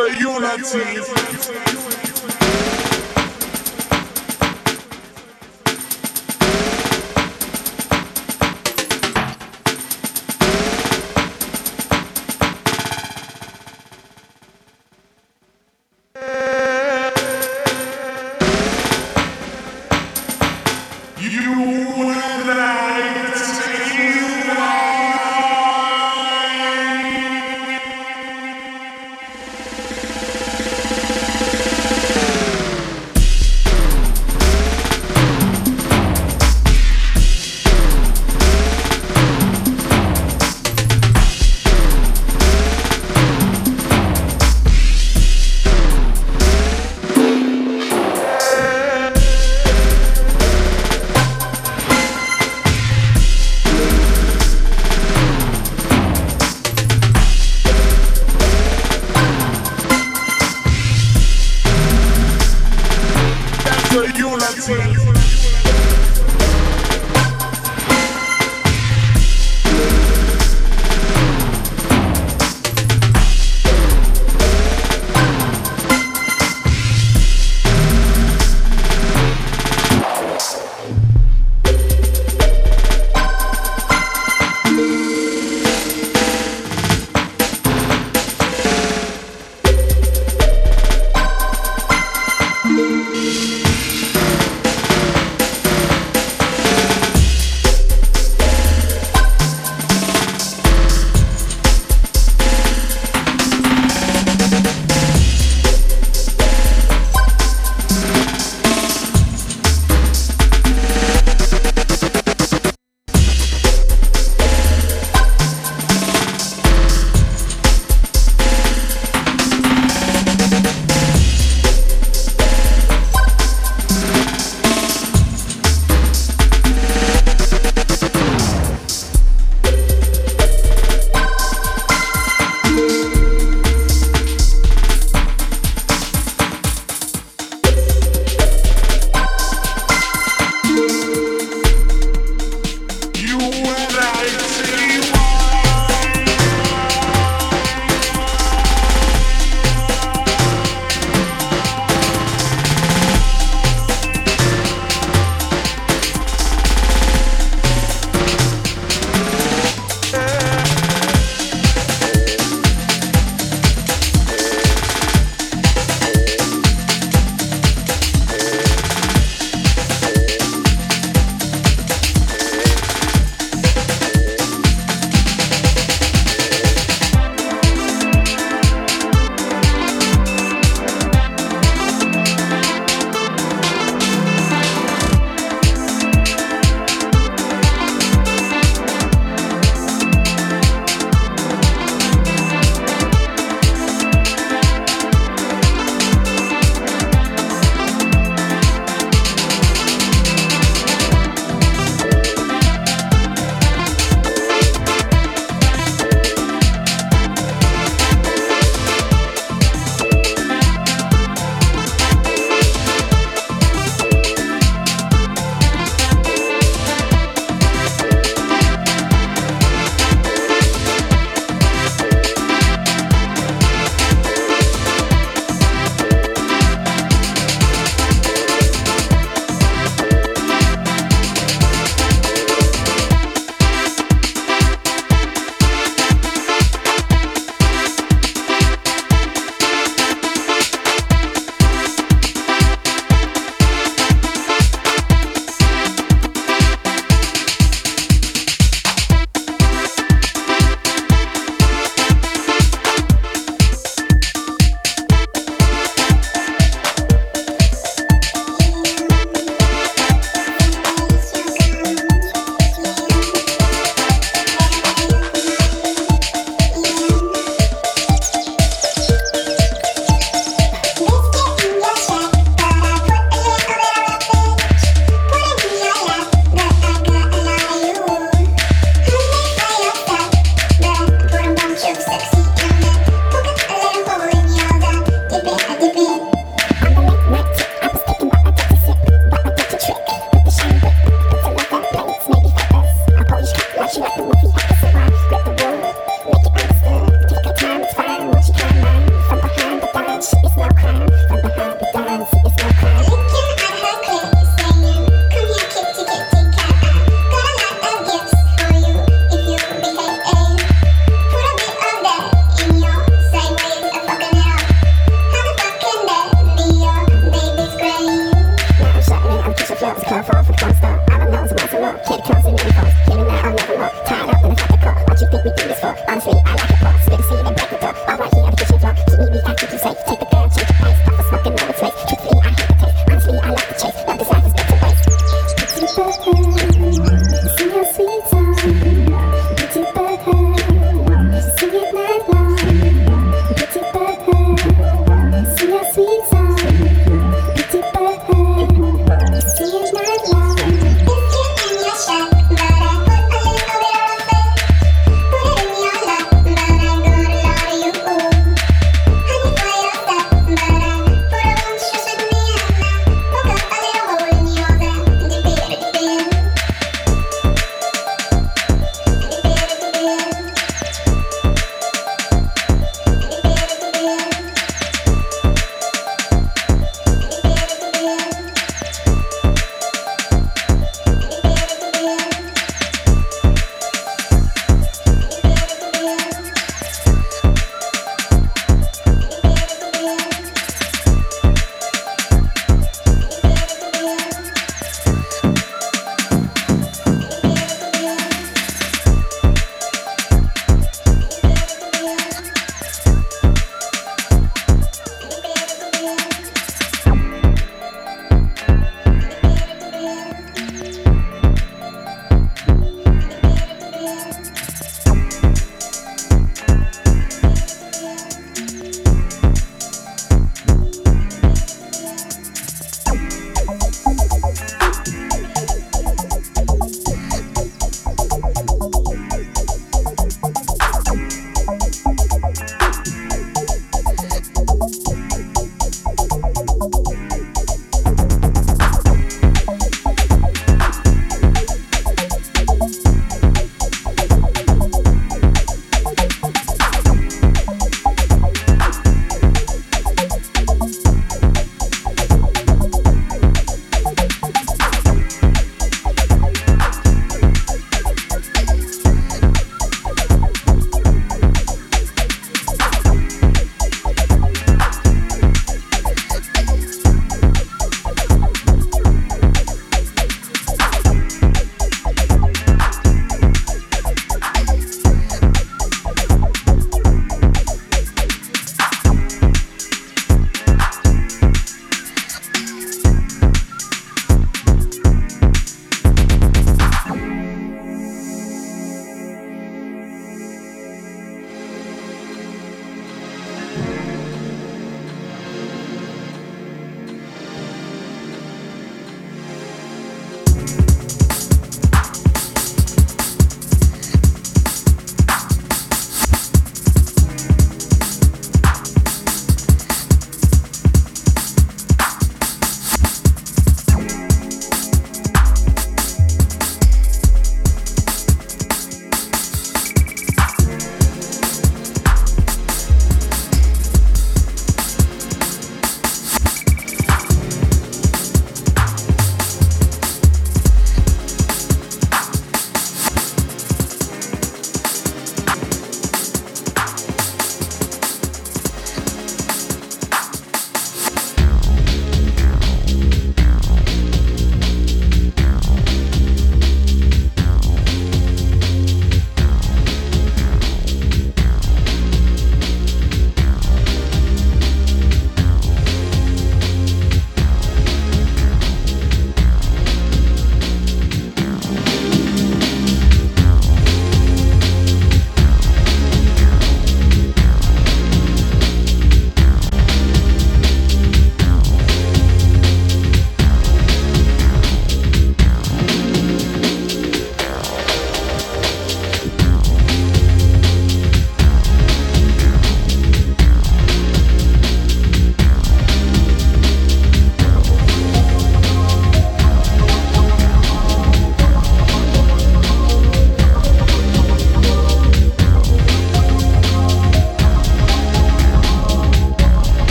A unity.